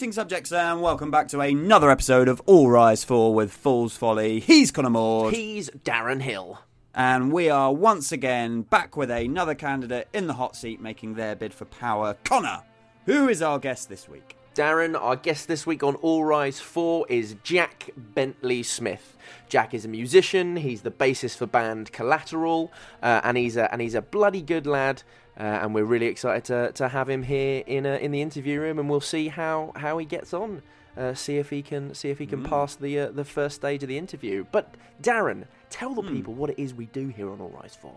Greetings, subjects, and welcome back to another episode of All Rise For with Fool's Folly. He's Connor Moore. He's Darren Hill. and we are once again back with another candidate in the hot seat making their bid for power. Connor, who is our guest this week? Darren, our guest this week on All Rise For is Jack Bentley Smith. Jack is a musician, he's the bassist for band Collateral, uh, and, he's a, and he's a bloody good lad. Uh, and we're really excited to, to have him here in uh, in the interview room, and we'll see how, how he gets on. Uh, see if he can see if he can pass the uh, the first stage of the interview. But Darren, tell the people what it is we do here on All Rise For.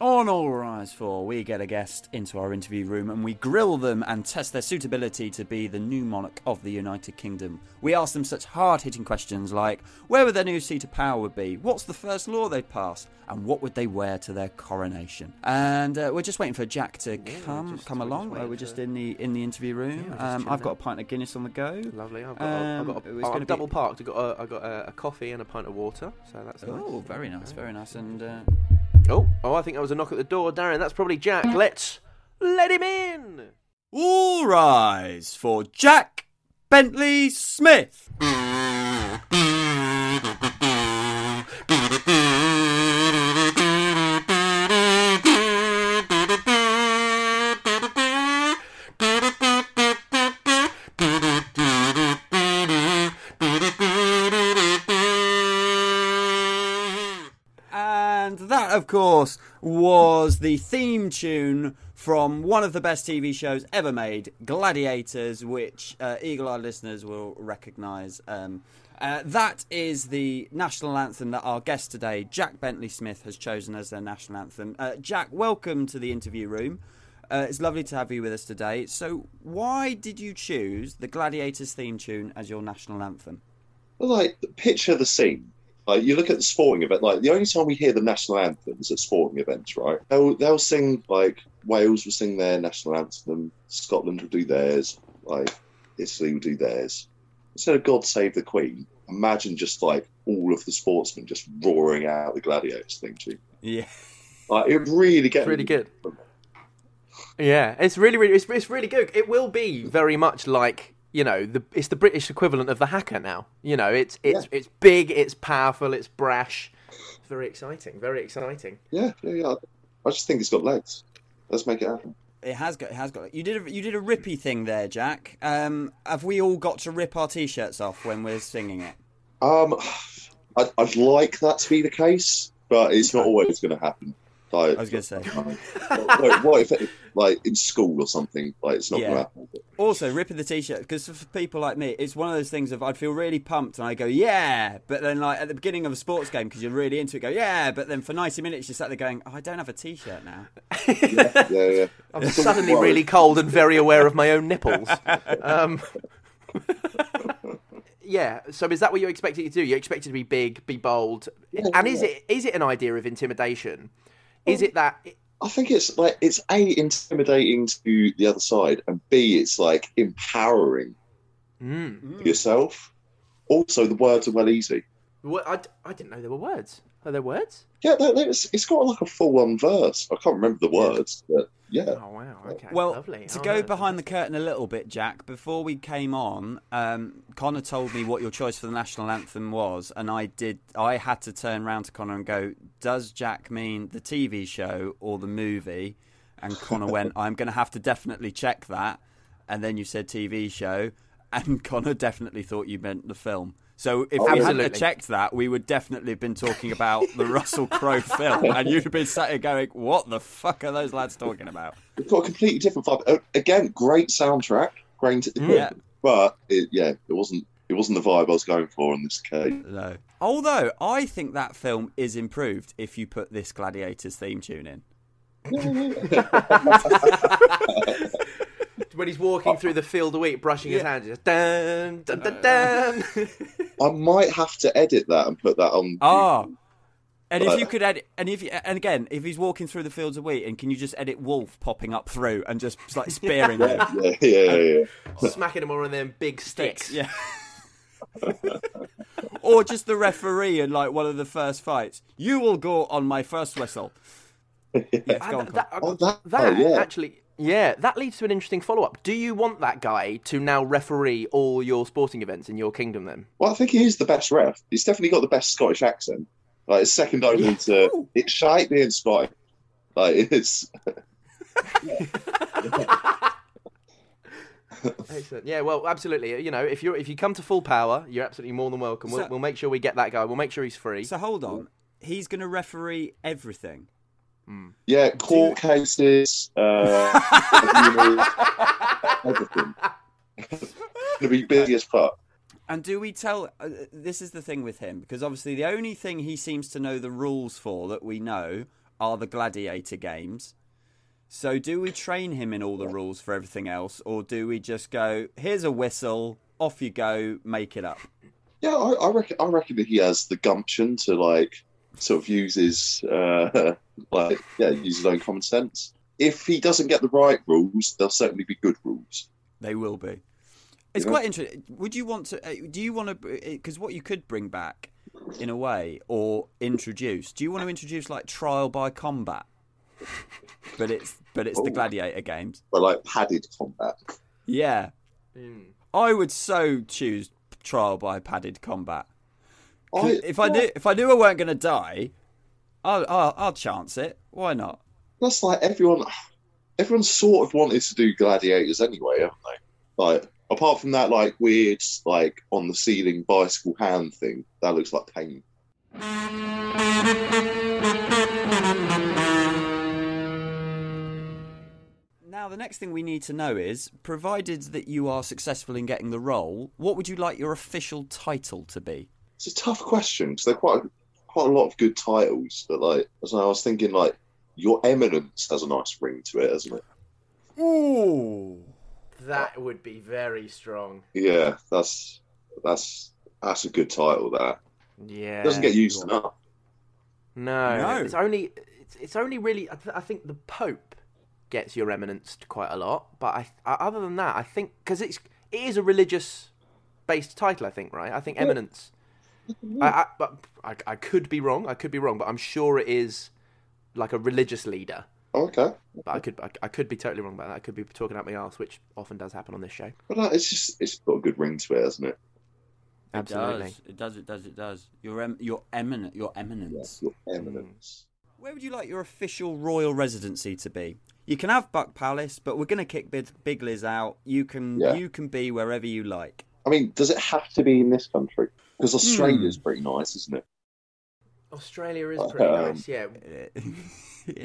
On All Rise For, we get a guest into our interview room and we grill them and test their suitability to be the new monarch of the United Kingdom. We ask them such hard hitting questions like where would their new seat of power be, what's the first law they'd pass, and what would they wear to their coronation. And uh, we're just waiting for Jack to come just- come we're just along. we're just in the in the interview room. just um, I've got a pint of Guinness on the go. Lovely. I've got, a, I've got Um, a, it was I'm gonna be- double parked. I've got a, I've got a, a coffee and a pint of water, so that's nice. Oh, very nice, very nice. And uh, Oh, oh, I think that was a knock at the door, Darren. That's probably Jack. Mm. Let's let him in. all rise for Jack Bentley Smith. course, was the theme tune from one of the best TV shows ever made, Gladiators, which uh, eagle eyed listeners will recognise. Um, uh, that is the national anthem that our guest today, Jack Bentley Smith, has chosen as their national anthem. Uh, Jack, welcome to the interview room. Uh, it's lovely to have you with us today. So, why did you choose the Gladiators theme tune as your national anthem? Well, like picture the scene. Like you look at the sporting event. Like the only time we hear the national anthems at sporting events, right? They'll they'll sing like Wales will sing their national anthem, Scotland will do theirs, like Italy will do theirs. Instead of God Save the Queen, imagine just like all of the sportsmen just roaring out the gladiators thing tune. Yeah. Like it really gets really good. Yeah, it's really, really, it's, it's really good. It will be very much like you know the it's the British equivalent of the haka now. You know, it's it's it's big, it's powerful, it's brash. It's very exciting. Very exciting. Yeah, yeah, yeah. I just think it's got legs. Let's make it happen. It has got. It has got. You did. A, you did a rippy thing there, Jack. Um, have we all got to rip our t-shirts off when we're singing it? Um, I'd, I'd like that to be the case, but it's not always going to happen. Like, I was going to say. like, what if, it, like, in school or something? Like, it's not Yeah. going to happen. Also, ripping the t-shirt because for people like me, it's one of those things of I'd feel really pumped and I go yeah, but then like at the beginning of a sports game because you're really into it, go yeah, but then for ninety minutes you're sat there going, oh, I don't have a t-shirt now. Yeah, yeah. I'm suddenly really cold and very aware of my own nipples. Um, yeah. So is that what you expect it to do? You expect it to be big, be bold, and is yeah. it is it an idea of intimidation? Is it that? I think it's like it's a intimidating to the other side, and b it's like empowering Mm. yourself. Also, the words are well easy. I I, I didn't know there were words. Are there words? Yeah, that, that- it's, it's got like a full-on verse. I can't remember the words, but yeah. Oh wow. Okay. Well, lovely. to Oh, go no. behind the curtain a little bit, Jack, before we came on, um, Connor told me what your choice for the national anthem was, and I did. I had to turn round to Connor and go, "Does Jack mean the TV show or the movie?" And Connor went, "I'm going to have to definitely check that." And then you said TV show, and Connor definitely thought you meant the film. So if we hadn't checked that, we would definitely have been talking about the Russell Crowe film, and you'd have been sat here going, "What the fuck are those lads talking about?" We've got a completely different vibe. Uh, Again, great soundtrack, great, Yeah. but it, yeah, it wasn't. It wasn't the vibe I was going for in this case. No. Although I think that film is improved if you put this Gladiators theme tune in. when he's walking through the field of wheat, brushing his hands, just dun dun dun dun. I might have to edit that and put that on. Ah. And if you could edit, and if you, and again, if he's walking through the fields of wheat, and can you just edit Wolf popping up through and just like spearing him? Yeah, yeah, yeah. yeah. smacking him on one of them big sticks. Yeah. or just the referee in like one of the first fights. You will go on my first whistle. Yes, go on, Con. that, Oh, that- that oh, yeah. actually, Yeah, that leads to an interesting follow up. Do you want that guy to now referee all your sporting events in your kingdom then? Well, I think he is the best ref. He's definitely got the best Scottish accent. Like it's second only Yeah. to it's shite being Scottish. Like it's Excellent. Yeah, well, absolutely. You know, if you if you come to full power, you're absolutely more than welcome. We'll, So- we'll make sure we get that guy. We'll make sure he's free. So hold on. He's going to referee everything. Yeah, court cases, uh, everything. Gonna be busy as fuck. And do we tell? Uh, this is the thing with him because obviously the only thing he seems to know the rules for that we know are the gladiator games. So do we train him in all the rules for everything else, or do we just go, "Here's a whistle, off you go, make it up"? Yeah, I, I reckon. I reckon that he has the gumption to like sort of uses his uh, like yeah, use his own common sense. If he doesn't get the right rules, they'll certainly be good rules. They will be. It's Yeah. quite interesting. Would you want to? uh, Do you want to? Because what you could bring back, in a way, or introduce. Do you want to introduce like trial by combat? But it's but it's the gladiator games. But like padded combat. Yeah, Mm. I would so choose trial by padded combat. I, if I knew if I knew I weren't going to die, I'll, I'll I'll chance it. Why not? that's like everyone. Everyone sort of wanted to do gladiators anyway, haven't they? Like apart from that, like weird, like on the ceiling bicycle hand thing. That looks like pain. Now the next thing we need to know is, provided that you are successful in getting the role, what would you like your official title to be? It's a tough question because they're quite quite a lot of good titles. But like, as I was thinking, like your eminence has a nice ring to it, hasn't it? Ooh. That would be very strong. Yeah, that's that's that's a good title. That Yeah. doesn't get used enough. No, No. it's only it's, it's only really I, th- I think the Pope gets your eminence quite a lot, but I, I other than that, I think because it's it is a religious based title, I think, right? I think eminence. I, I but I, I could be wrong. I could be wrong, but I'm sure it is like a religious leader. Okay, But I could I, I could be totally wrong about that. I could be talking out my arse, which often does happen on this show. but uh, it's just it's got a good ring to it, hasn't it? Absolutely. It does. It does. It does. Your em- your eminent your eminence. Your eminence. Where would you like your official royal residency to be? You can have Buck Palace, but we're going to kick Big, Big Liz out. You can Yeah. you can be wherever you like. I mean, does it have to be in this country? Because Hmm. Australia's pretty nice, isn't it? Australia is pretty Um, nice. Yeah,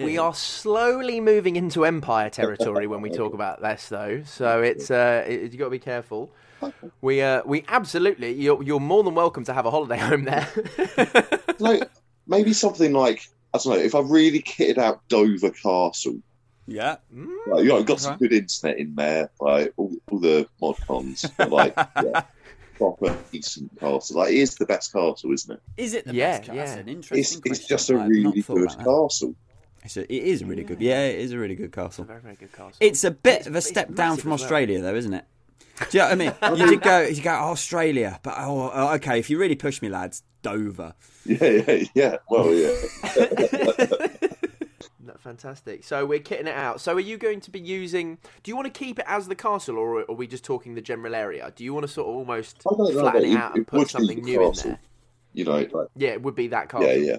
We are slowly moving into empire territory when we talk about this, though. So it's uh, it, you got to be careful. We uh, we absolutely you're you're more than welcome to have a holiday home there. Like maybe something like I don't know. If I really kitted out Dover Castle, Yeah. like, you know, got some good internet in there, like all, all the mod cons, but, like yeah, proper decent castle. Like it is the best castle, isn't it? Is it the Yeah, best? castle? yeah. an It's interesting it's question. just a I've really good castle. It's a, it is a really good. Yeah, it is a really good It's a castle. very very good castle. It's a bit It's- of a step down from as well. Australia, though, isn't it? Do you know what I mean? You did go, you go Australia, but oh, oh, okay. If you really push me, lads, Dover. Yeah, yeah, yeah. Well, yeah. No, Fantastic. So we're kitting it out. So are you going to be using? Do you want to keep it as the castle, or are we just talking the general area? Do you want to sort of almost I don't know, flatten it it- out it and put something the new in there? You know, like Yeah, it would be that castle. yeah, yeah.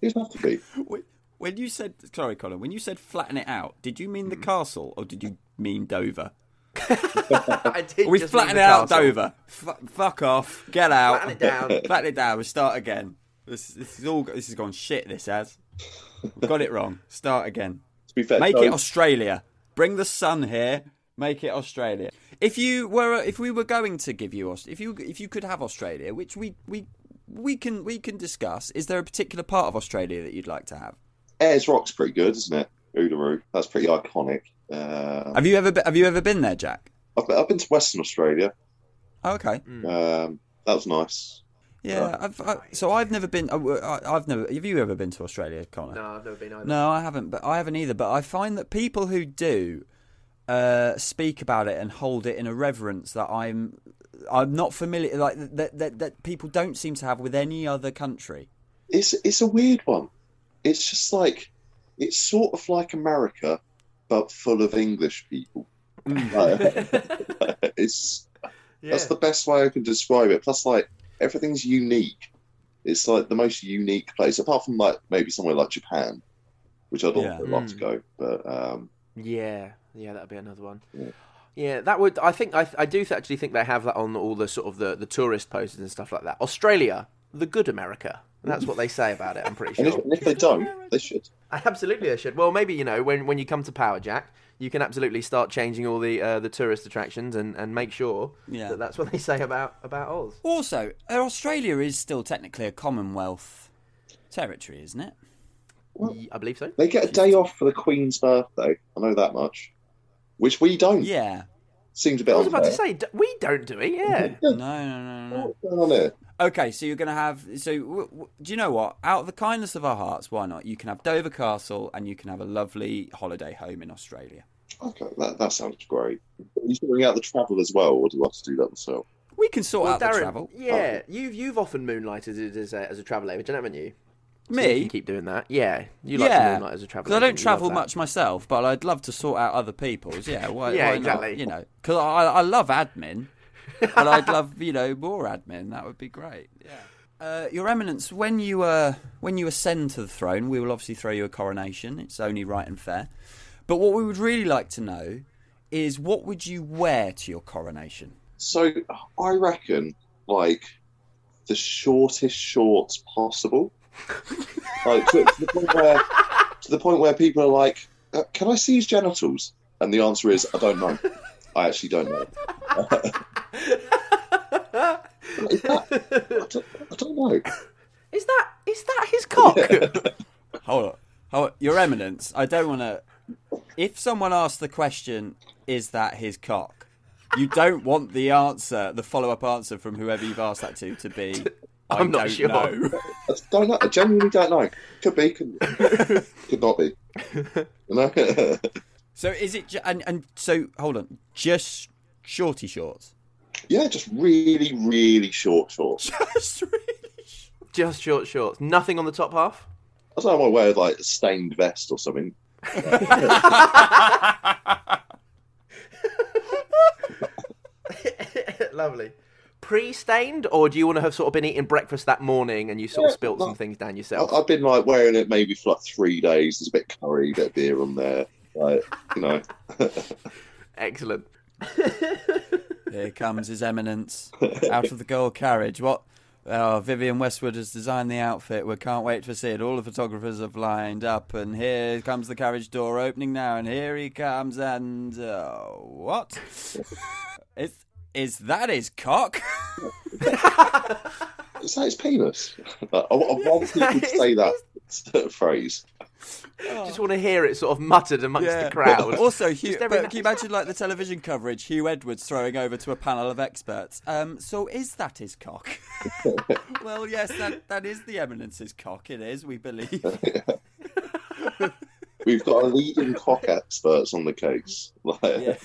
It'd have to be. When- When you said, sorry, Colin, when you said flatten it out, did you mean the Hmm. castle or did you mean Dover? I did we just flatten mean it the out. Dover. F- fuck off. Get out. Flatten it down. Flatten it down. We start again. This, this is all. This has gone shit. This has. We've got it wrong. Start again. To be fair, Make Dover- it Australia. Bring the sun here. Make it Australia. If you were, if we were going to give you, Aus- if you, if you could have Australia, which we, we, we can, we can discuss. Is there a particular part of Australia that you'd like to have? Ayers Rock's pretty good, isn't it? Uluru. That's pretty iconic. Uh, Have you ever, been, have you ever been there, Jack? I've, been, I've been to Western Australia. Oh, okay. Um, that was nice. Yeah. I've, I, so I've never been. I, I've never. Have you ever been to Australia, Connor? No, I've never been either. No, I haven't. But I haven't either. But I find that people who do uh, speak about it and hold it in a reverence that I'm, I'm not familiar. Like that, that, that people don't seem to have with any other country. It's it's a weird one. It's just like it's sort of like America, but full of English people. Like, it's Yeah. that's the best way I can describe it. Plus, like everything's unique. It's like the most unique place, apart from like maybe somewhere like Japan, which I'd Yeah. also love to Mm. go. But um, Yeah, yeah, that'd be another one. Yeah. Yeah, that would. I think I, I do actually think they have that on all the sort of the, the tourist posters and stuff like that. Australia, the good America. And That's what they say about it. I'm pretty and, if, sure. and if they don't, they should. Absolutely, they should. Well, maybe you know when when you come to Power Jack, you can absolutely start changing all the uh, the tourist attractions and, and make sure Yeah. that that's what they say about about Oz. Also, uh, Australia is still technically a Commonwealth territory, isn't it? Well- I believe so. They get a day off for the Queen's birthday. I know that much, which we don't. Yeah. Seems a bit I was about to say we don't do it. Yeah. No, no, no, no. What's going on here? Okay, so you're going to have. So, w- w- do you know what? Out of the kindness of our hearts, why not? You can have Dover Castle and you can have a lovely holiday home in Australia. Okay, that, that sounds great. Are you sorting out the travel as well, or do you have to do that myself? We can sort Well, out Darren, the travel. yeah, oh. you've you've often moonlighted it as a, as a travel agent, haven't you? So you Me? can keep doing that. Yeah, you like to moonlight as a travel because I don't agent. You love travel much myself, but I'd love to sort out other people's. Yeah, why, Yeah, why exactly. Not? You know, because I, I love admin, but I'd love you know more admin. That would be great. Yeah. Uh, Your Eminence, when you uh, when you ascend to the throne, we will obviously throw you a coronation. It's only right and fair. But what we would really like to know is what would you wear to your coronation? So I reckon, like, the shortest shorts possible. like to, to the point where, to the point where people are like, uh, "Can I see his genitals?" And the answer is, "I don't know. I actually don't know." Is that- I, don't, I don't know. Is that is that his cock? Hold on. Hold on. Your Eminence, I don't want to. If someone asks the question, is that his cock? You don't want the answer, the follow up answer from whoever you've asked that to, to be. I I'm not don't sure. know. I don't know. I genuinely don't know. Could be, could, could not be. No? So is it. And, and so, hold on. Just shorty shorts? Yeah, just really, really short shorts. Just really. Just short shorts. Nothing on the top half. I don't know. I might wear like a stained vest or something. Lovely. Pre-stained, or do you want to have sort of been eating breakfast that morning and you sort of spilt no. some things down yourself? I've been like wearing it maybe for like three days. There's a bit of curry, a bit of beer on there. Like, you know, Excellent. Here comes His Eminence out of the gold carriage. What? Oh, Vivienne Westwood has designed the outfit. We can't wait to see it. All the photographers have lined up, and here comes the carriage door opening now, and here he comes. And uh, what? is is that his cock? is that his penis? I, I want people to say that phrase. Just want to hear it sort of muttered amongst the crowd. Also, Huw, but can you imagine like the television coverage? Huw Edwards throwing over to a panel of experts. Um, so is that his cock? well, yes, that that is the Eminence's cock. It is, we believe. We've got a leading cock experts on the case. Like,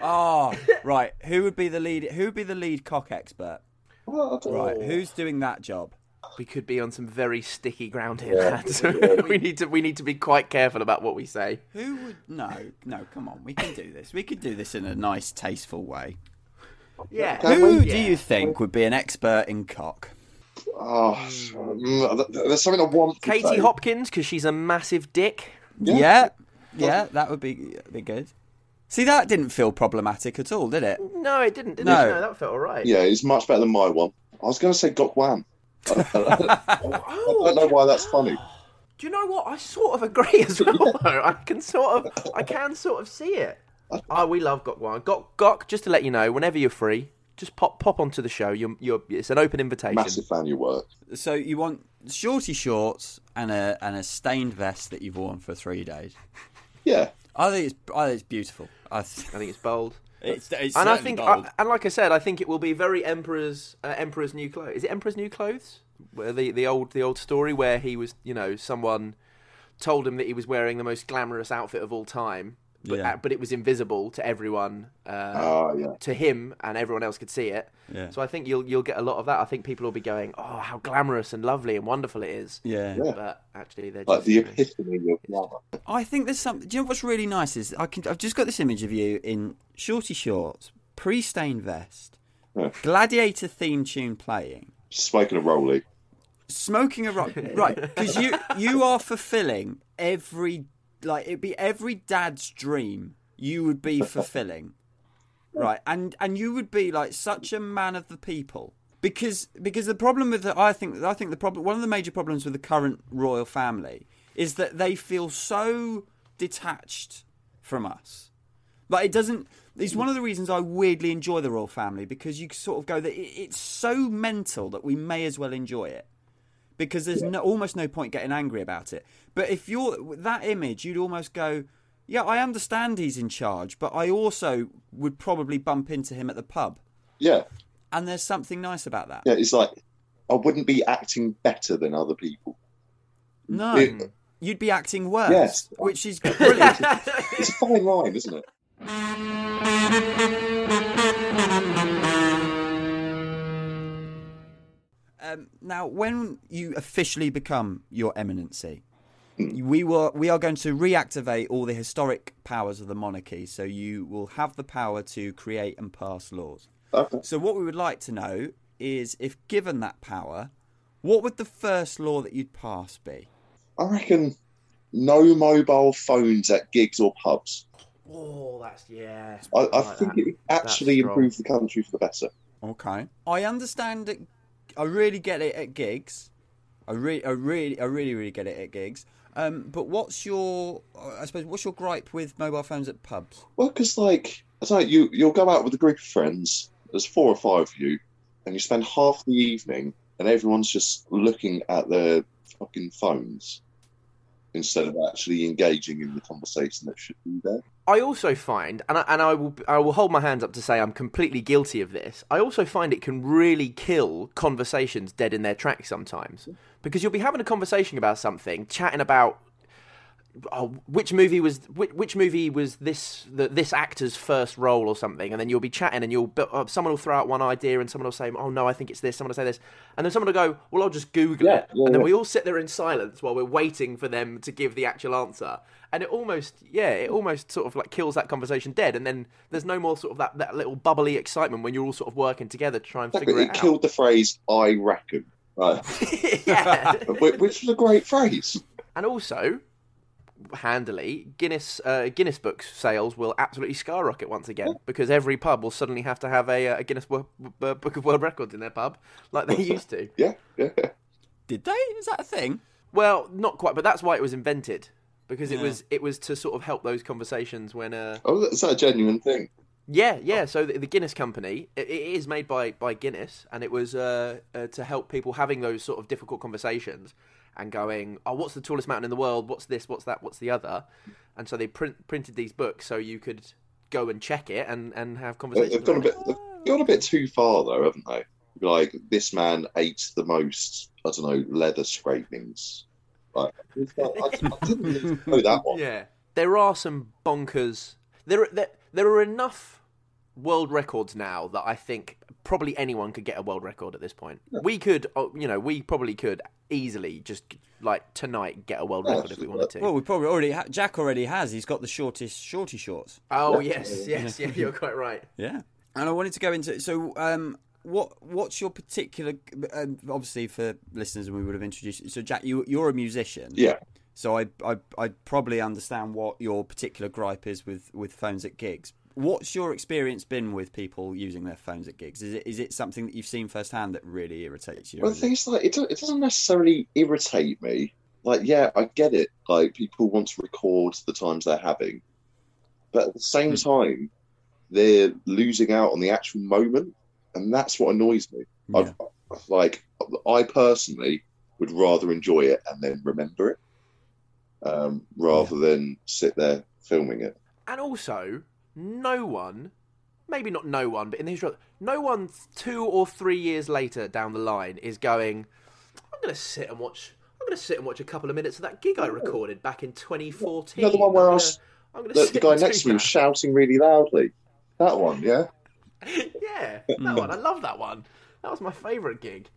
Oh, right. Who would be the lead? Who would be the lead cock expert? well, Right. know. Who's doing that job? We could be on some very sticky ground here, Yeah. lads. we need to we need to be quite careful about what we say. Who would? No, no. Come on, we can do this. We could do this in a nice, tasteful way. Yeah. Can Who we? do you think would be an expert in cock? Oh, mm, th- th- there's something I want. To Katie say. Hopkins because she's a massive dick. Yeah. Yeah, yeah, that would be be good. See, that didn't feel problematic at all, did it? No, it didn't. Did No. it? No, that felt all right. Yeah, it's much better than my one. I was going to say Gok Wan. I don't know why that's funny. Do you know what? I sort of agree as well. though. I can sort of, I can sort of see it. Oh, we love Gok Gok, Gok, just to let you know, whenever you're free, just pop pop onto the show. You're, you're, it's an open invitation. Massive fan of your work. So you want shorty shorts and a and a stained vest that you've worn for three days. Yeah. I think it's I think it's beautiful. I th- I think it's bold. It's, it's and I think. I, and like I said, I think it will be very Emperor's uh, Emperor's New Clothes. Is it Emperor's New Clothes? Where the the old the old story where he was, you know, someone told him that he was wearing the most glamorous outfit of all time, but Yeah. uh, but it was invisible to everyone. Uh, Ah, yeah. to him and everyone else could see it. Yeah. So I think you'll you'll get a lot of that. I think people will be going, "Oh, how glamorous and lovely and wonderful it is." Yeah. Yeah. But actually, they're Like just the you epitome of glamour. I think there's some. Do you know what's really nice is I can. I've just got this image of you in shorty shorts, pre-stained vest, Yeah. gladiator theme tune playing, Smoking a rollie. smoking a rock. right, because you you are fulfilling every like it'd be every dad's dream. You would be fulfilling, right? And and you would be like such a man of the people. Because because the problem with the, I think I think the problem one of the major problems with the current royal family is that they feel so detached from us. Like it doesn't. It's one of the reasons I weirdly enjoy the royal family because you sort of go that it's so mental that we may as well enjoy it because there's no, almost no point getting angry about it. But if you're with that image, you'd almost go, "Yeah, I understand he's in charge, but I also would probably bump into him at the pub." Yeah. And there's something nice about that. Yeah. It's like, I wouldn't be acting better than other people. No, It- you'd be acting worse, Yes. which is brilliant. it's a fine line, isn't it? Um, now, when you officially become your eminency, we will we are going to reactivate all the historic powers of the monarchy. So you will have the power to create and pass laws. Okay. So what we would like to know is, if given that power, what would the first law that you'd pass be? I reckon no mobile phones at gigs or pubs. Oh, that's yeah. I, I like think that. it would actually strong. improve the country for the better. Okay, I understand it. I really get it at gigs. I really, I really, I really, really get it at gigs. Um, but what's your, I suppose, what's your gripe with mobile phones at pubs? Well, because like I don't know, you you'll go out with a group of friends. There's four or five of you, and you spend half the evening, and everyone's just looking at their fucking phones instead of actually engaging in the conversation that should be there. I also find, and I, and I will, I will hold my hands up to say I'm completely guilty of this. I also find it can really kill conversations dead in their tracks sometimes, because you'll be having a conversation about something, chatting about oh, which movie was which, which movie was this the, this actor's first role or something, and then you'll be chatting, and you'll uh, someone will throw out one idea, and someone will say, "Oh no, I think it's this." Someone will say this, and then someone will go, "Well, I'll just Google Yeah, it," yeah, and then yeah. we all sit there in silence while we're waiting for them to give the actual answer. And it almost, yeah, it almost sort of like kills that conversation dead. And then there's no more sort of that, that little bubbly excitement when you're all sort of working together to try and figure Exactly. it It killed the phrase "I reckon," right? yeah. Which was a great phrase. And also, handily, Guinness uh, Guinness Book sales will absolutely skyrocket once again because every pub will suddenly have to have a, uh, a Guinness Wo- uh, Book of World Records in their pub like they used to. Yeah, yeah. Did they? Is that a thing? Well, not quite, but that's why it was invented because it was it was to sort of help those conversations when uh, Oh, that's a genuine thing. Yeah, yeah. So the, the Guinness Company, it, it is made by, by Guinness, and it was uh, uh, to help people having those sort of difficult conversations and going, oh, what's the tallest mountain in the world? What's this? What's that? What's the other? And so they print, printed these books so you could go and check it and, and have conversations. They've gone a bit. They've gone a bit too far, though, haven't they? Like this man ate the most. I don't know leather scrapings. Like, I, I didn't know that one. Yeah, there are some bonkers. There, there, there are enough world records now that I think probably anyone could get a world record at this point. We could, uh, you know, we probably could easily just like tonight get a world record if we wanted to. Well, we probably already. Ha- Jack already has. He's got the shortest shorty shorts. oh yes, yes, yeah, you're quite right. Yeah. And I wanted to go into so um what what's your particular um, obviously for listeners and we would have introduced you. so Jack you you're a musician. Yeah. So I I I probably understand what your particular gripe is with with phones at gigs. What's your experience been with people using their phones at gigs? Is it is it something that you've seen firsthand that really irritates you? Well, Or the is thing it- is, like, it, do- it doesn't necessarily irritate me. Like, yeah, I get it. Like, people want to record the times they're having, but at the same Hmm. time, they're losing out on the actual moment, and that's what annoys me. Yeah. I've, like, I personally would rather enjoy it and then remember it, um, rather than sit there filming it. And also, no one, maybe not no one, but in the history, of- no one two or three years later down the line is going. I'm going to sit and watch. I'm going to sit and watch a couple of minutes of that gig I recorded back in 2014. You know the one where I I'm was- The, sit the guy next to me was shouting really loudly. That one, yeah. yeah, that one. I love that one. That was my favourite gig.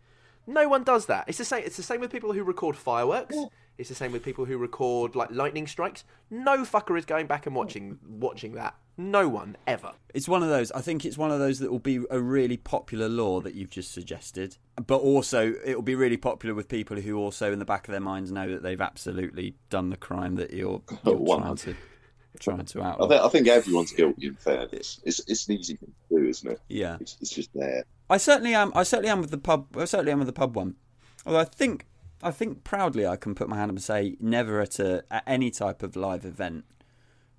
No one does that. It's the same. It's the same with people who record fireworks. It's the same with people who record like lightning strikes. No fucker is going back and watching watching that. No one ever. It's one of those. I think it's one of those that will be a really popular law that you've just suggested, but also it will be really popular with people who also, in the back of their minds, know that they've absolutely done the crime that you're, you're One trying to trying to I out. think, I think everyone's guilty in fairness. It's it's an easy thing to do, isn't it? Yeah, It's, it's just there. I certainly am. I certainly am with the pub. I certainly am with the pub one. Although I think, I think proudly I can put my hand up and say, never at a at any type of live event.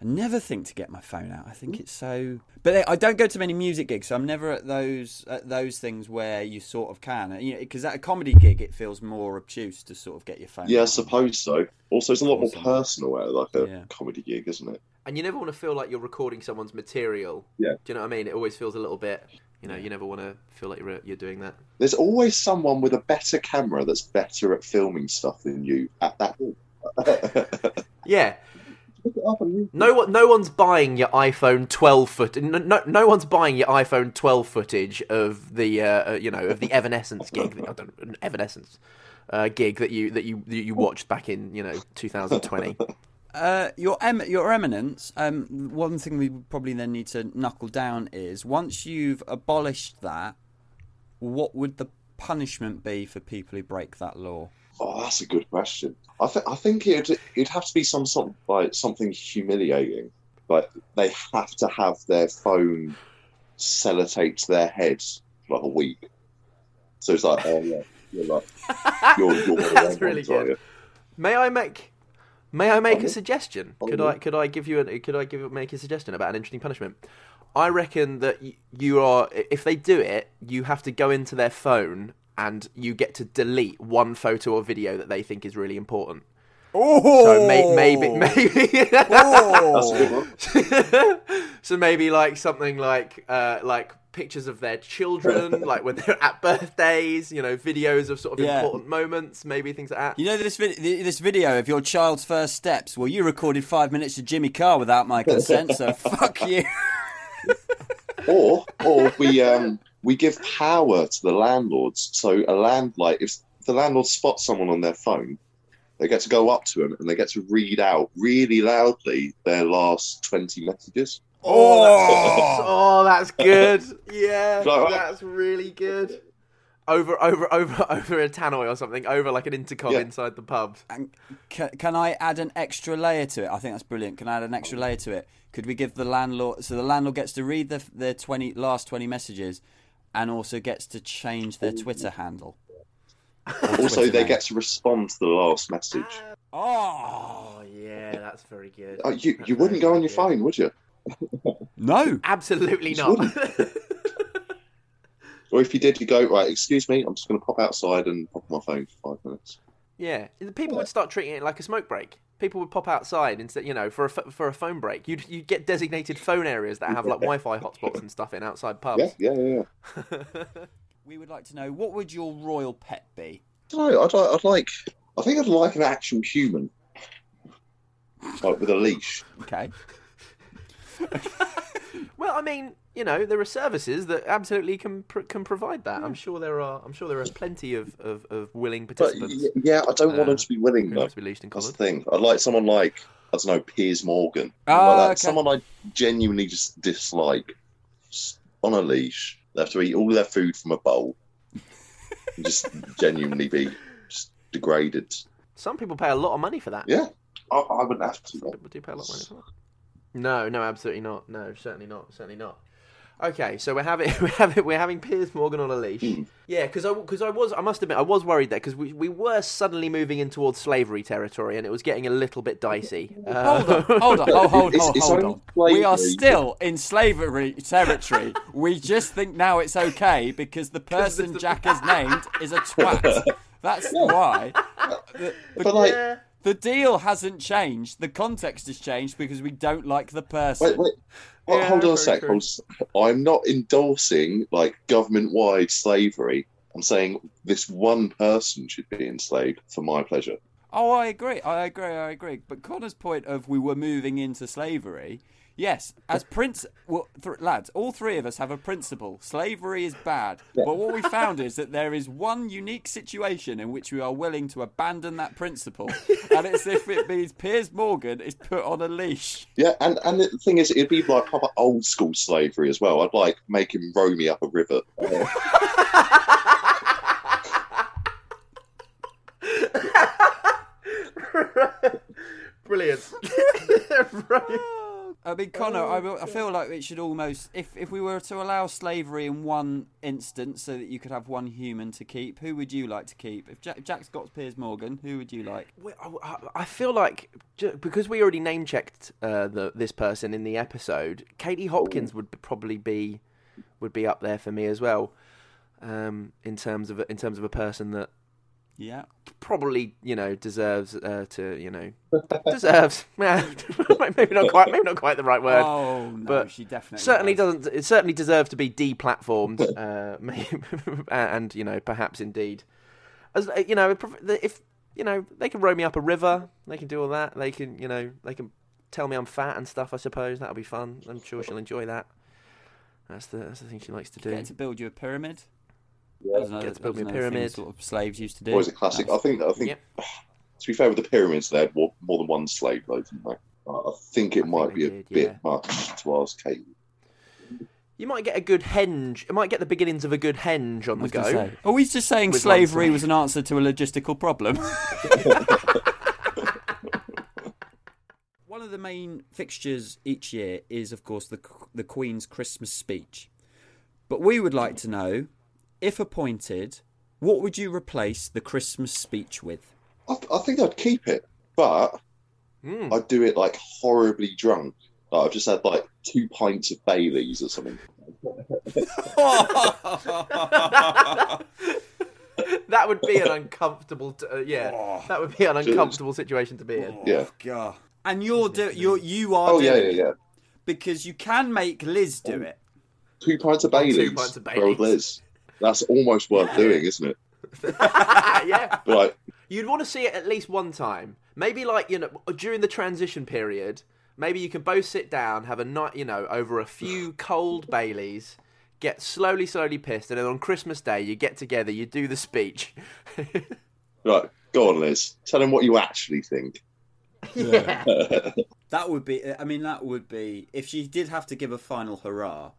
I never think to get my phone out. I think mm. it's so. But I don't go to many music gigs, so I'm never at those at those things where you sort of can. You know, because at a comedy gig, it feels more obtuse to sort of get your phone. Yeah, I suppose so. Also, it's a lot more personal at like a Yeah. comedy gig, isn't it? And you never want to feel like you're recording someone's material. Yeah. Do you know what I mean? It always feels a little bit. You know, you never want to feel like you're you're doing that. There's always someone with a better camera that's better at filming stuff than you at that. Yeah. Look it up on YouTube. No one, no one's buying your iPhone 12 foot. No, no, no one's buying your iPhone 12 footage of the, uh, uh, you know, of the Evanescence gig. I don't, Evanescence uh, gig that you that you that you watched back in, you know, 2020. Uh, your em- your eminence. Um, one thing we would probably then need to knuckle down is once you've abolished that, what would the punishment be for people who break that law? Oh, that's a good question. I think I think it'd it'd have to be some sort of, like something humiliating. Like they have to have their phone sellotaped to their heads for like a week. So it's like, oh yeah, you're like you're, you're That's really ones, good. May I make May I make a suggestion? Could. I could I give you a could I give make a suggestion about an interesting punishment? I reckon that you are if they do it, you have to go into their phone and you get to delete one photo or video that they think is really important. Oh, So may, maybe maybe That's a good one. so maybe like something like uh, like pictures of their children, like when they're at birthdays, you know, videos of sort of Yeah. important moments, maybe things like that. You know this vid- this video of your child's first steps? Well, you recorded five minutes of Jimmy Carr without my consent, so fuck you. or or we um we give power to the landlords. So a land like if the landlord spots someone on their phone, they get to go up to them and they get to read out really loudly their last twenty messages. Oh, Oh, that's, oh, that's good. Yeah, Like- that's really good. Over, over, over, over a tannoy or something. Over like an intercom Yeah. inside the pub. And can, can I add an extra layer to it? I think that's brilliant. Can I add an extra layer to it? Could we give the landlord so the landlord gets to read the their twenty last twenty messages, and also gets to change their Twitter handle. Or Also, they name. get to respond to the last message. Oh yeah, that's very good. Oh, you That's you wouldn't go on your good. phone, would you? no! Absolutely You not. Or if you did, you go right. Excuse me, I'm just going to pop outside and pop on my phone for five minutes. Yeah, people would start treating it like a smoke break. People would pop outside instead, you know, for a for a phone break. You'd you'd get designated phone areas that have like Wi-Fi hotspots and stuff in outside pubs. Yeah, yeah, yeah. yeah. We would like to know what would your royal pet be? I don't know, I'd, I'd like. I think I'd like an actual human, like with a leash. Okay. Well, I mean, you know, there are services that absolutely can pr- can provide that. I'm sure there are. I'm sure there are plenty of, of, of willing But participants y- yeah, I don't want Uh, them to be willing who though. must be leashed and That's the collared. thing. I'd like someone like I don't know Piers Morgan, Ah, like that. okay. someone I genuinely just dislike. Just on a leash, they have to eat all their food from a bowl, and just genuinely be just degraded. Some people pay a lot of money for that. Yeah, I, I wouldn't have to. Some people do pay a lot of money for that. No, no, absolutely not. No, certainly not. Certainly not. Okay, so we're having we're having we're having Piers Morgan on a leash. Hmm. Yeah, because I because I was I must admit I was worried there because we we were suddenly moving in towards slavery territory and it was getting a little bit dicey. Uh, Hold on, hold on, hold, hold, It's- hold, it's hold only on. We are still in slavery territory. we just think now it's okay because the person the- Jack has named is a twat. That's why. The, the- But like, yeah. The deal hasn't changed. The context has changed because we don't like the person. wait, wait. Well, Yeah, hold on a sec. true. hold s- I'm not endorsing like government-wide slavery. I'm saying this one person should be enslaved for my pleasure. Oh, I agree. I agree. I agree. But Connor's point of we were moving into slavery. Yes, as prince, well, th- lads, all three of us have a principle. Slavery is bad, but what we found is that there is one unique situation in which we are willing to abandon that principle, and it's if it means Piers Morgan is put on a leash. Yeah, and, and the thing is, it'd be like proper old school slavery as well. I'd like make him row me up a river. Brilliant. right. I mean, Connor, I, I feel like it should almost, if if we were to allow slavery in one instance, so that you could have one human to keep, who would you like to keep? If, Jack, if Jack's got Piers Morgan, who would you like? I- I feel like because we already name checked uh, the this person in the episode, Katie Hopkins would probably be would be up there for me as well. Um, in terms of in terms of a person that Yeah. probably you know deserves uh, to you know deserves maybe not quite maybe not quite the right word. Oh no, but she definitely certainly does. doesn't it certainly deserves to be deplatformed uh maybe, and you know perhaps indeed as uh, you know if, if you know they can row me up a river they can do all that they can you know they can tell me i'm fat and stuff i suppose that'll be fun i'm sure she'll enjoy that that's the that's the thing she likes to do Get to build you a pyramid. Yeah. That's another- Get to build me a that's another thing pyramid. Sort of slaves used to do. Always a classic. I think. I think. Yep. To be fair with the pyramids, they had more, more than one slave, though, didn't they? Uh, I think it I might they be a did, bit yeah. much to ask Kate. you might get a good henge it might get the beginnings of a good henge on the go say. Are we just saying With slavery was an answer to a logistical problem? One of the main fixtures each year is, of course, the the Queen's Christmas speech. But we would like to know, if appointed, what would you replace the Christmas speech with? I, I think I'd keep it, but Hmm. I'd do it like horribly drunk. Like, I've just had like two pints of Baileys or something. that would be an uncomfortable t- uh, yeah that would be an uncomfortable situation to be in Yeah. God. And you're do you're you are Oh yeah, doing yeah, it yeah. because you can make Liz do it. Two pints of Bailey's. Two pints of Baileys. Liz. That's almost worth doing, isn't it? yeah But like, You'd want to see it at least one time. Maybe like, you know, during the transition period, maybe you can both sit down, have a night, you know, over a few cold Baileys, get slowly, slowly pissed, and then on Christmas Day you get together, you do the speech. right, go on, Liz. Tell him what you actually think. yeah. That would be. I mean, that would be if she did have to give a final hurrah.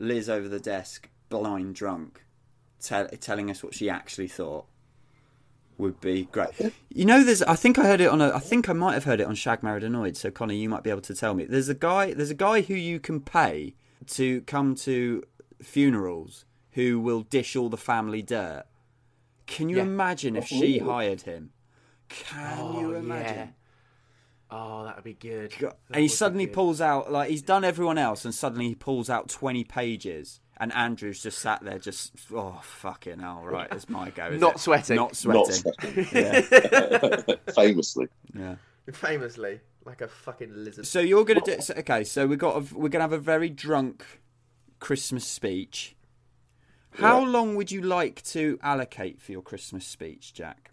Liz over the desk, blind drunk, tell, telling us what she actually thought would be great. You know, there's. I think I heard it on a. I think I might have heard it on Shagged Married Annoyed. So Connor, you might be able to tell me. There's a guy. There's a guy who you can pay to come to funerals who will dish all the family dirt. Can you Yeah. imagine if she hired him? Can Oh, you yeah. imagine? Oh, that would be good. That and he suddenly good. pulls out like he's done everyone else, and suddenly he pulls out twenty pages, and Andrew's just sat there, just oh fucking hell, right, it's my go. Not it? sweating. not sweating, Not sweating. yeah, famously. yeah. Famously, like a fucking lizard. So you're gonna do so, okay. So we got a, we're gonna have a very drunk Christmas speech. How Yeah. long would you like to allocate for your Christmas speech, Jack?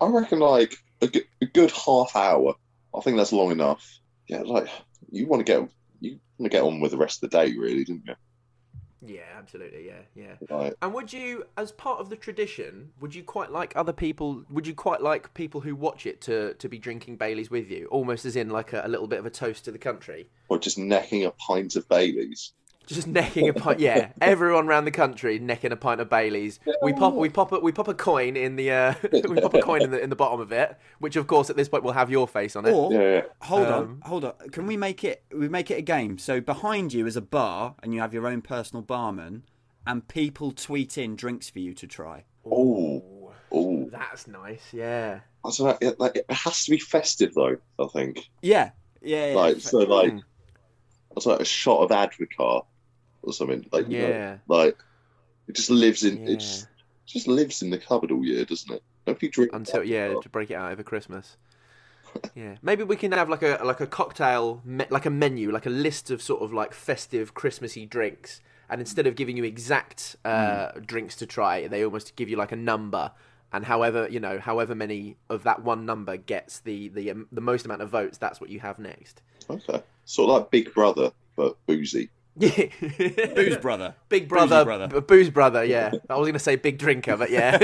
I reckon like a, good- a good half hour. I think that's long enough. Yeah, like you want to get you want to get on with the rest of the day, really, didn't you? Yeah, absolutely. Yeah, yeah. Like, And would you, as part of the tradition, would you quite like other people? Would you quite like people who watch it to to be drinking Baileys with you, almost as in like a, a little bit of a toast to the country? or just necking a pint of Baileys. Just necking a pint. Yeah, everyone around the country necking a pint of Baileys. We pop, we pop, a, we pop a coin in the, uh, we pop a coin in the in the bottom of it, which of course at this point will have your face on it. Or Yeah, yeah. hold Um, on, hold on. Can we make it? We make it a game. So behind you is a bar, and you have your own personal barman, and people tweet in drinks for you to try. Oh, oh. That's nice. Yeah. I don't know. It, like, it has to be festive though. I think. Yeah, yeah, yeah. Like so, like Mm. it's like a shot of Advocaat or something. Like you know, Yeah. like it just lives in Yeah. it just, just lives in the cupboard all year, doesn't it? If you drink until yeah to break it out over Christmas. Yeah, maybe we can have like a like a cocktail, me- like a menu, like a list of sort of like festive Christmassy drinks, and instead of giving you exact uh, drinks to try, they almost give you like a number, and however you know, however many of that one number gets the the um, the most amount of votes, that's what you have next. Okay. Sort of like Big Brother, but boozy. Yeah, Booze brother. Big brother, brother. b- booze brother. Yeah, I was going to say big drinker, but yeah.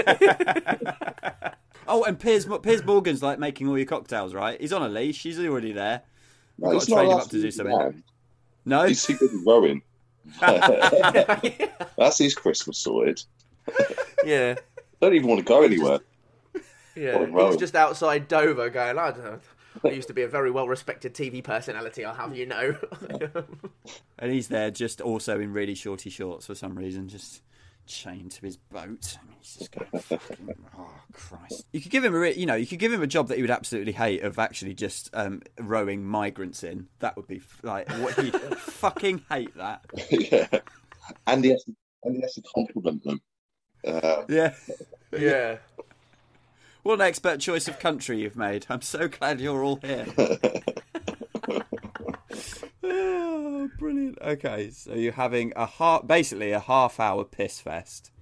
Oh, and Piers, Piers Morgan's like making all your cocktails, right? He's on a leash. He's already there. No, got he's to train him up to do something. land. No, He's too busy rowing. That's his Christmas sorted. yeah, Don't even want to go anywhere. yeah. He was just outside Dover, going, "I don't know." I used to be a very well-respected TV personality. I'll have you know. and he's there just also in really shorty shorts for some reason, just chained to his boat. I mean, he's just going, fucking, oh Christ! You could give him a, re- you know, you could give him a job that he would absolutely hate of actually just um, rowing migrants in. That would be like what he'd fucking hate that. yeah. And he has to, and he has to compliment them. Uh, Yeah. yeah. What an expert choice of country you've made. I'm so glad you're all here. oh, brilliant. Okay, so you're having a half, basically a half-hour piss fest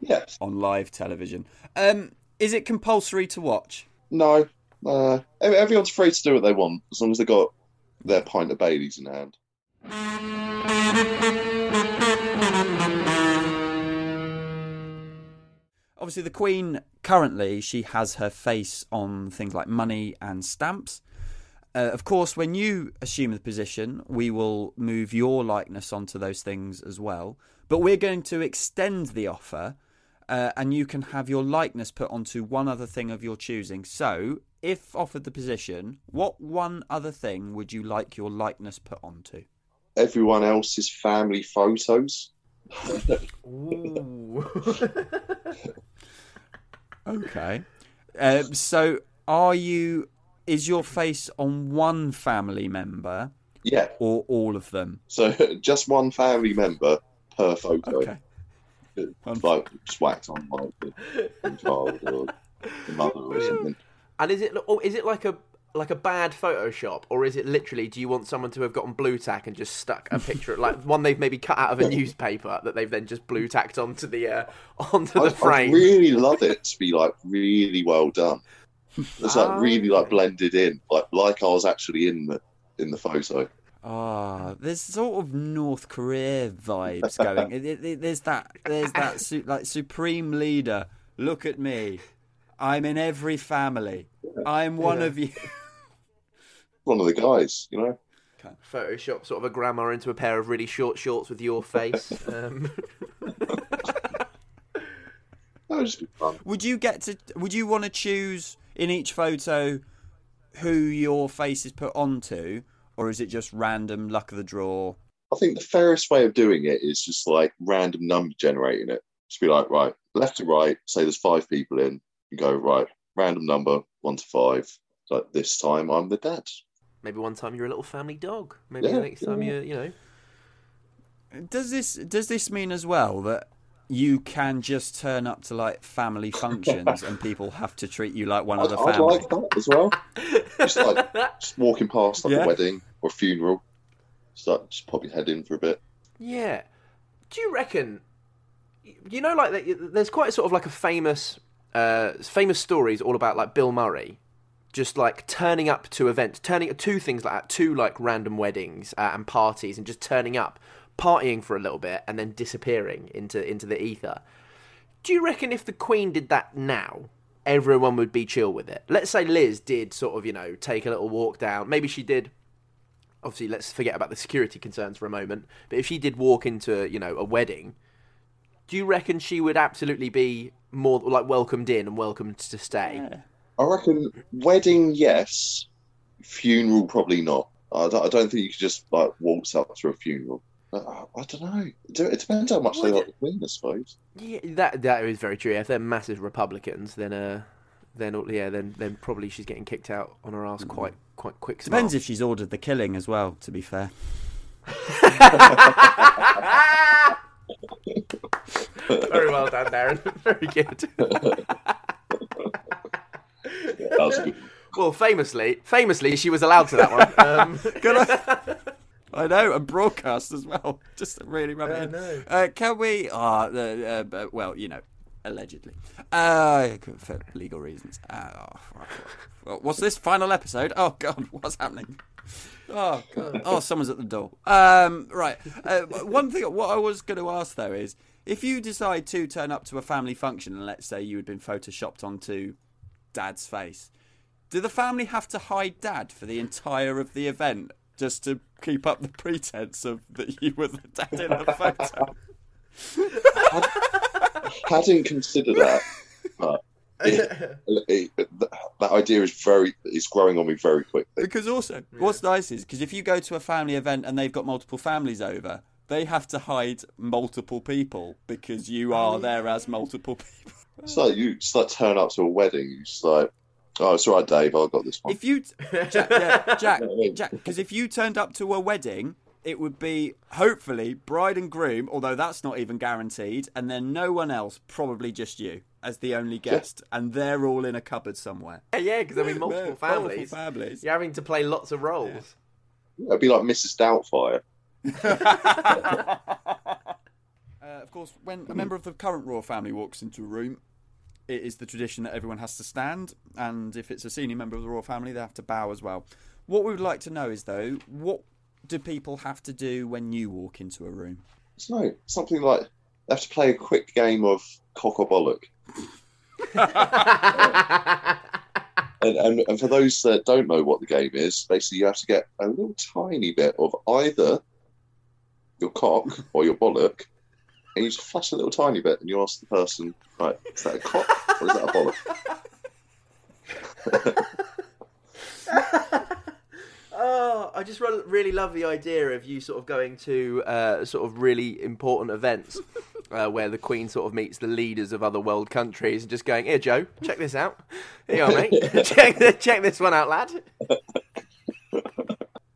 yes. on live television. Um, is it compulsory to watch? No. Uh, everyone's free to do what they want as long as they got their pint of Baileys in hand. Obviously, the Queen currently she has her face on things like money and stamps. Uh, of course, when you assume the position, we will move your likeness onto those things as well. But we're going to extend the offer, uh, and you can have your likeness put onto one other thing of your choosing. So, if offered the position, what one other thing would you like your likeness put onto? Everyone else's family photos. Ooh. Okay. Um, so, are you? Is your face on one family member Yeah. or all of them? So just one family member per photo. Okay. Like just whacked on like the, the child or the mother or something. and is it or is it like a like a bad Photoshop, or is it literally? Do you want someone to have gotten blue tack and just stuck a picture, like one they've maybe cut out of a newspaper that they've then just blue tacked onto the uh, onto the I'd, I'd really love it to be like really well done. It's like really like blended in, like like I was actually in the in the photo. Ah, there's sort of North Korea vibes going. It- it- it- there's that. There's that su- like supreme leader. Look at me. I'm in every family. I'm one Yeah. of you. One of the guys, you know. Photoshop sort of a grandma into a pair of really short shorts with your face. Um, That would fun. Would you get to? Would you want to choose in each photo who your face is put onto, or is it just random luck of the draw? I think the fairest way of doing it is just like random number generating it. Just be like, right, left to right, say there's five people in, you go, right, random number, one to five. Like this time I'm the dad. Maybe one time you're a little family dog. Maybe Yeah, the next time yeah. you you know. Does this does this mean as well that you can just turn up to like family functions and people have to treat you like one I'd, of the family. I'd family? like that as well. Just like just walking past like Yeah. a wedding or a funeral. Just like just pop your head in for a bit. Yeah. Do you reckon? You know, like there's quite sort of like a famous, uh, famous stories all about like Bill Murray, just like turning up to events, turning two things like that, two like random weddings uh, and parties, and just turning up, partying for a little bit, and then disappearing into into the ether. Do you reckon if the Queen did that now, everyone would be chill with it? Let's say Liz did sort of, you know, take a little walk down. Maybe she did obviously let's forget about the security concerns for a moment but if she did walk into you know a wedding do you reckon she would absolutely be more like welcomed in and welcomed to stay Yeah. I reckon wedding, yes. Funeral, probably not. I don't, I don't think you could just like waltz up to a funeral. Uh, I don't know. It it depends how much they Would like it? the Queen, I suppose. yeah that that is very true if they're massive republicans then uh then yeah then then probably she's getting kicked out on her ass quite quite quick Depends if she's ordered the killing as well. To be fair, very well done darren very good That was good. well famously famously she was allowed to that one um, I, I know, and broadcast as well. Just to really rub it in. Uh, can we? Ah, the uh, but- well, you know, Allegedly. Uh, for legal reasons. Uh, oh, what's this final episode? Oh God, what's happening? Oh God. Oh, someone's at the door. Um, right. Uh, one thing. What I was going to ask though is, if you decide to turn up to a family function, and let's say you had been photoshopped onto Dad's face, do the family have to hide Dad for the entire of the event just to keep up the pretense of that you were the dad in the photo? hadn't considered that, but it, it, that, that idea is very is growing on me very quickly. Because also, what's nice is because if you go to a family event and they've got multiple families over, they have to hide multiple people because you are there as multiple people. It's like you just like turn up to a wedding. You just like, oh, it's all right, Dave. I got this one. If you, Jack, yeah, Jack, Jack, because if you turned up to a wedding, it would be hopefully bride and groom, although that's not even guaranteed, and then no one else, probably just you as the only guest, and they're all in a cupboard somewhere. Yeah, yeah, because I mean, multiple Yeah, families. multiple families. You're having to play lots of roles. It'd be like Mrs. Doubtfire. Uh, of course, when a member of the current royal family walks into a room, it is the tradition that everyone has to stand, and if it's a senior member of the royal family, they have to bow as well. What we would like to know is, though, what do people have to do when you walk into a room? It's no something like they have to play a quick game of cock or bollock. And, and, and for those that don't know what the game is, basically you have to get a little tiny bit of either your cock or your bollock, and you just flash a little tiny bit, and you ask the person, right, is that a cock or is that a bollock? Oh, I just really love the idea of you sort of going to uh, sort of really important events uh, where the Queen sort of meets the leaders of other world countries and just going, "Here, Joe, check this out. Here you are, mate. check, check this one out, lad."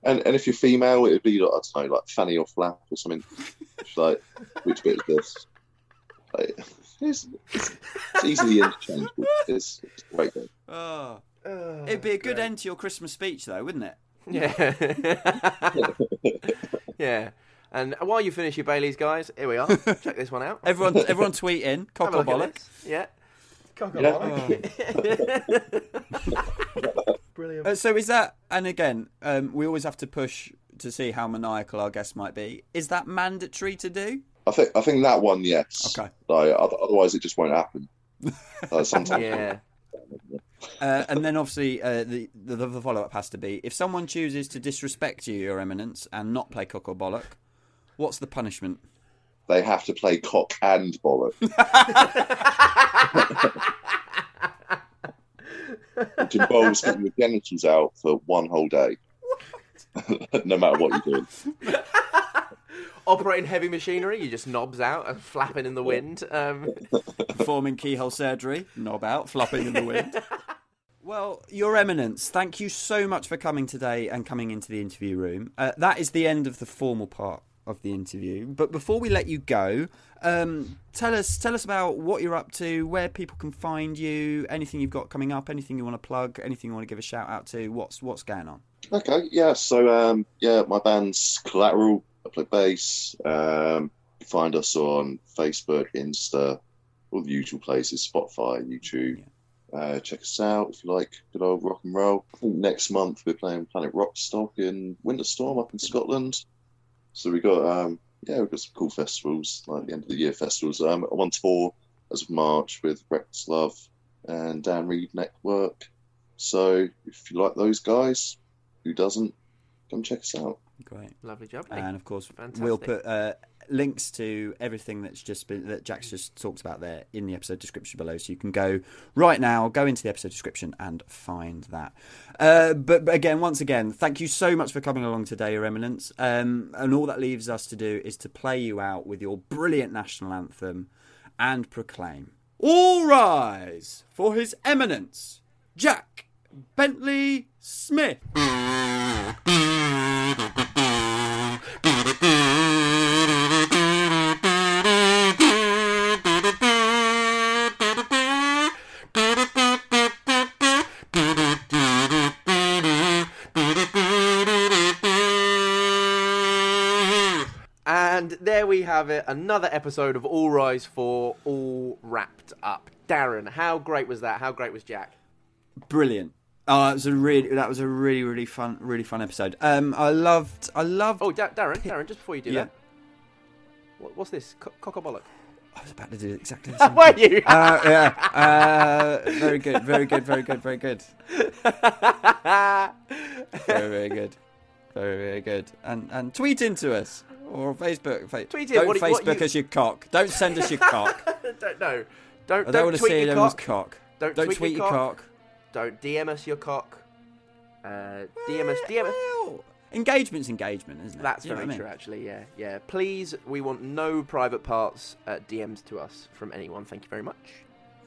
And and if you're female, it would be like I don't know, like fanny or flap or something. It's like which bit is this? Like, it's, it's, it's easily interchangeable. It's, it's great game. Oh. It'd be a good end to your Christmas speech, though, wouldn't it? Yeah. yeah. And while you finish your Baileys, guys, here we are. Check this one out. Everyone, everyone, tweet in cock Have a or look at bollock. this. Yeah. Cock or Yeah. bollock. Brilliant. Uh, so is that? And again, um, we always have to push to see how maniacal our guest might be. Is that mandatory to do? I think I think that one, yes. Okay. Like, otherwise, it just won't happen. Uh, sometimes. Yeah. Uh, and then obviously uh, the the, the follow up has to be if someone chooses to disrespect you, Your Eminence, and not play cock or bollock, what's the punishment? They have to play cock and bollock, which involves getting your genitals out for one whole day, no matter what you're doing. Operating heavy machinery, you just knobs out and flapping in the wind. Um, Performing keyhole surgery, knob out, flopping in the wind. Well, Your Eminence, thank you so much for coming today and coming into the interview room. Uh, that is the end of the formal part of the interview. But before we let you go, um, tell us tell us about what you're up to, where people can find you, anything you've got coming up, anything you want to plug, anything you want to give a shout out to. What's what's going on? Okay, yeah. So, um, yeah, my band's Collateral. I play bass. Um, you find us on Facebook, Insta, all the usual places, Spotify, YouTube. Uh, check us out if you like good old rock and roll. I think next month we're playing Planet Rockstock in Winterstorm up in Scotland. So we got um, yeah, we've got some cool festivals like the end of the year festivals. Um, I'm on tour as of March with Reckless Love and Dan Reed Network. So if you like those guys, who doesn't? Come check us out. Great. lovely job. And of course, Fantastic. we'll put uh, links to everything that's just been that Jack's just talked about there in the episode description below, so you can go right now, go into the episode description and find that. Uh, but, but again, once again, thank you so much for coming along today, Your Eminence. Um, and all that leaves us to do is to play you out with your brilliant national anthem and proclaim: All rise for His Eminence, Jack Bentley Smith. have it, another episode of All Rise For, all wrapped up. Darren, how great was that? How great was Jack? Brilliant. Oh, it was a really that was a really really fun really fun episode. Um, I loved I loved. Oh, da- Darren, Darren, just before you do Yeah. that, what, what's this? Co- cock or bollock? I was about to do exactly the same. Were you? uh, yeah. Uh, very good. Very good. Very good. Very good. Very very good. Very very good. And and tweet into us or Facebook. Fa- Tweet in, Don't what you- what you- us your cock. Don't send us your cock. don't know. Don't, I don't, don't want to tweet see your cock. cock. Don't, Don't tweet, tweet your your cock. cock. Don't DM us your cock. Uh, DM us. DM us. Well, engagement's engagement, isn't it? That's You very what I mean? true, actually. Yeah, yeah. Please, we want no private parts uh, DMs to us from anyone. Thank you very much.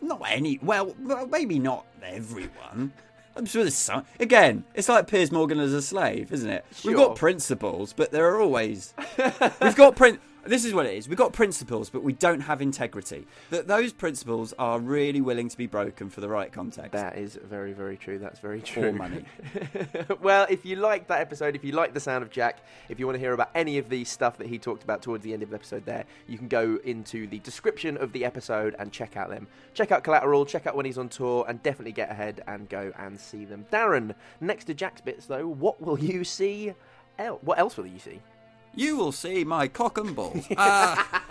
Not any. Well, well, maybe not everyone. I'm sure there's some. Again, it's like Piers Morgan as a slave, isn't it? We've got principles, but there are always. We've got prin. This is what it is. We've got principles, but we don't have integrity. That those principles are really willing to be broken for the right context. That is very, very true. That's very true. or money. well, if you liked that episode, if you like the sound of Jack, if you want to hear about any of the stuff that he talked about towards the end of the episode there, you can go into the description of the episode and check out them. Check out Collateral, check out when he's on tour, and definitely get ahead and go and see them. Darren, next to Jack's bits though, what will you see? El- what else will you see? You will see my cock and balls. Ah.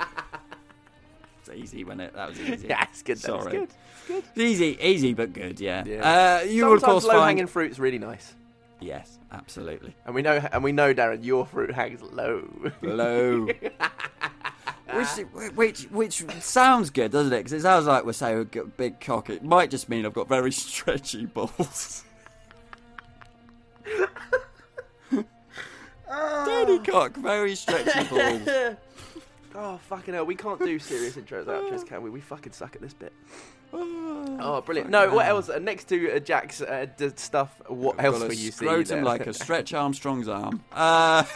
it's easy, wasn't it? That was easy. Yeah, it's good. Sorry. good. Good. Easy, easy but good. Yeah. Yeah. Uh, you will of Sometimes course low find. hanging fruit's really nice. Yes, absolutely. And we know, and we know, Darren, your fruit hangs low. Low. which, which, which sounds good, doesn't it? Because it sounds like we're saying we've got a big cock. It might just mean I've got very stretchy balls. Tiny cock, very stretchy balls. oh fucking hell, we can't do serious intros and outros, can we? We fucking suck at this bit. Oh, brilliant! No, what else? Uh, next to uh, Jack's uh, d- stuff, what else Got will a you see? scrotum there? like a Stretch Armstrong's arm. Uh,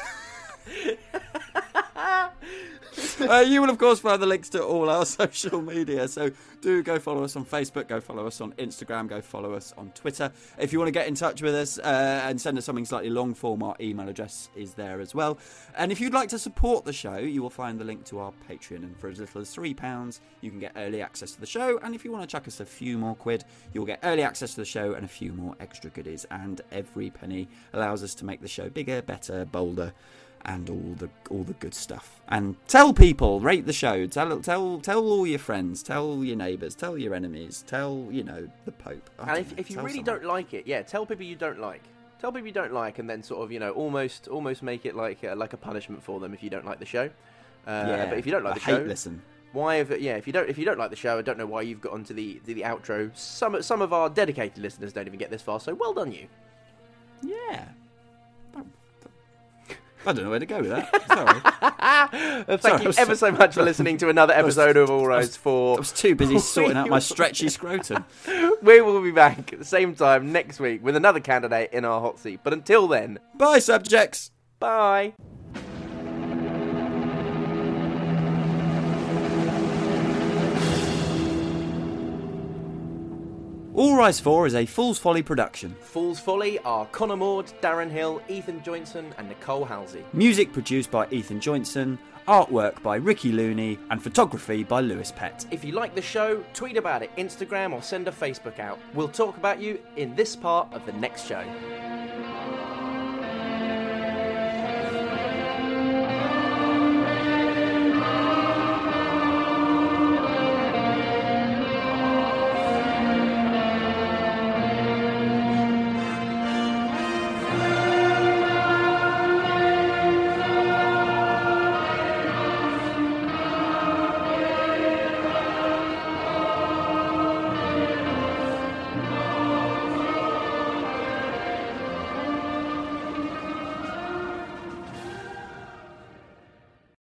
uh, you will, of course, find the links to all our social media. So do go follow us on Facebook, go follow us on Instagram, go follow us on Twitter. If you want to get in touch with us uh, and send us something slightly long form, our email address is there as well. And if you'd like to support the show, you will find the link to our Patreon. And for as little as £3, you can get early access to the show. And if you want to chuck us a few more quid, you'll get early access to the show and a few more extra goodies. And every penny allows us to make the show bigger, better, bolder and all the all the good stuff. And tell people, rate the show, tell tell tell all your friends, tell your neighbours, tell your enemies, tell you know the Pope. I And if, know, if you really someone. don't like it, yeah, tell people you don't like. Tell people you don't like, and then sort of you know almost almost make it like uh, like a punishment for them if you don't like the show. Uh, yeah, but if you don't like I the show, listen. why have yeah if you don't if you don't like the show I don't know why you've got onto the the, the outro some some of our dedicated listeners don't even get this far so well done you Yeah. I don't know where to go with that. Sorry. Thank Sorry, you ever so much for listening to another episode of All Rise I was too busy sorting out my stretchy scrotum. we will be back at the same time next week with another candidate in our hot seat but until then Bye, subjects. bye All Rise For is a Fool's Folly production. Fool's Folly are Connor Maud, Darren Hill, Ethan Joinson and Nicole Halsey Music produced by Ethan Joinson, artwork by Ricky Looney, and photography by Lewis Pett. if you like the show tweet about it Instagram or send a Facebook out we'll talk about you in this part of the next show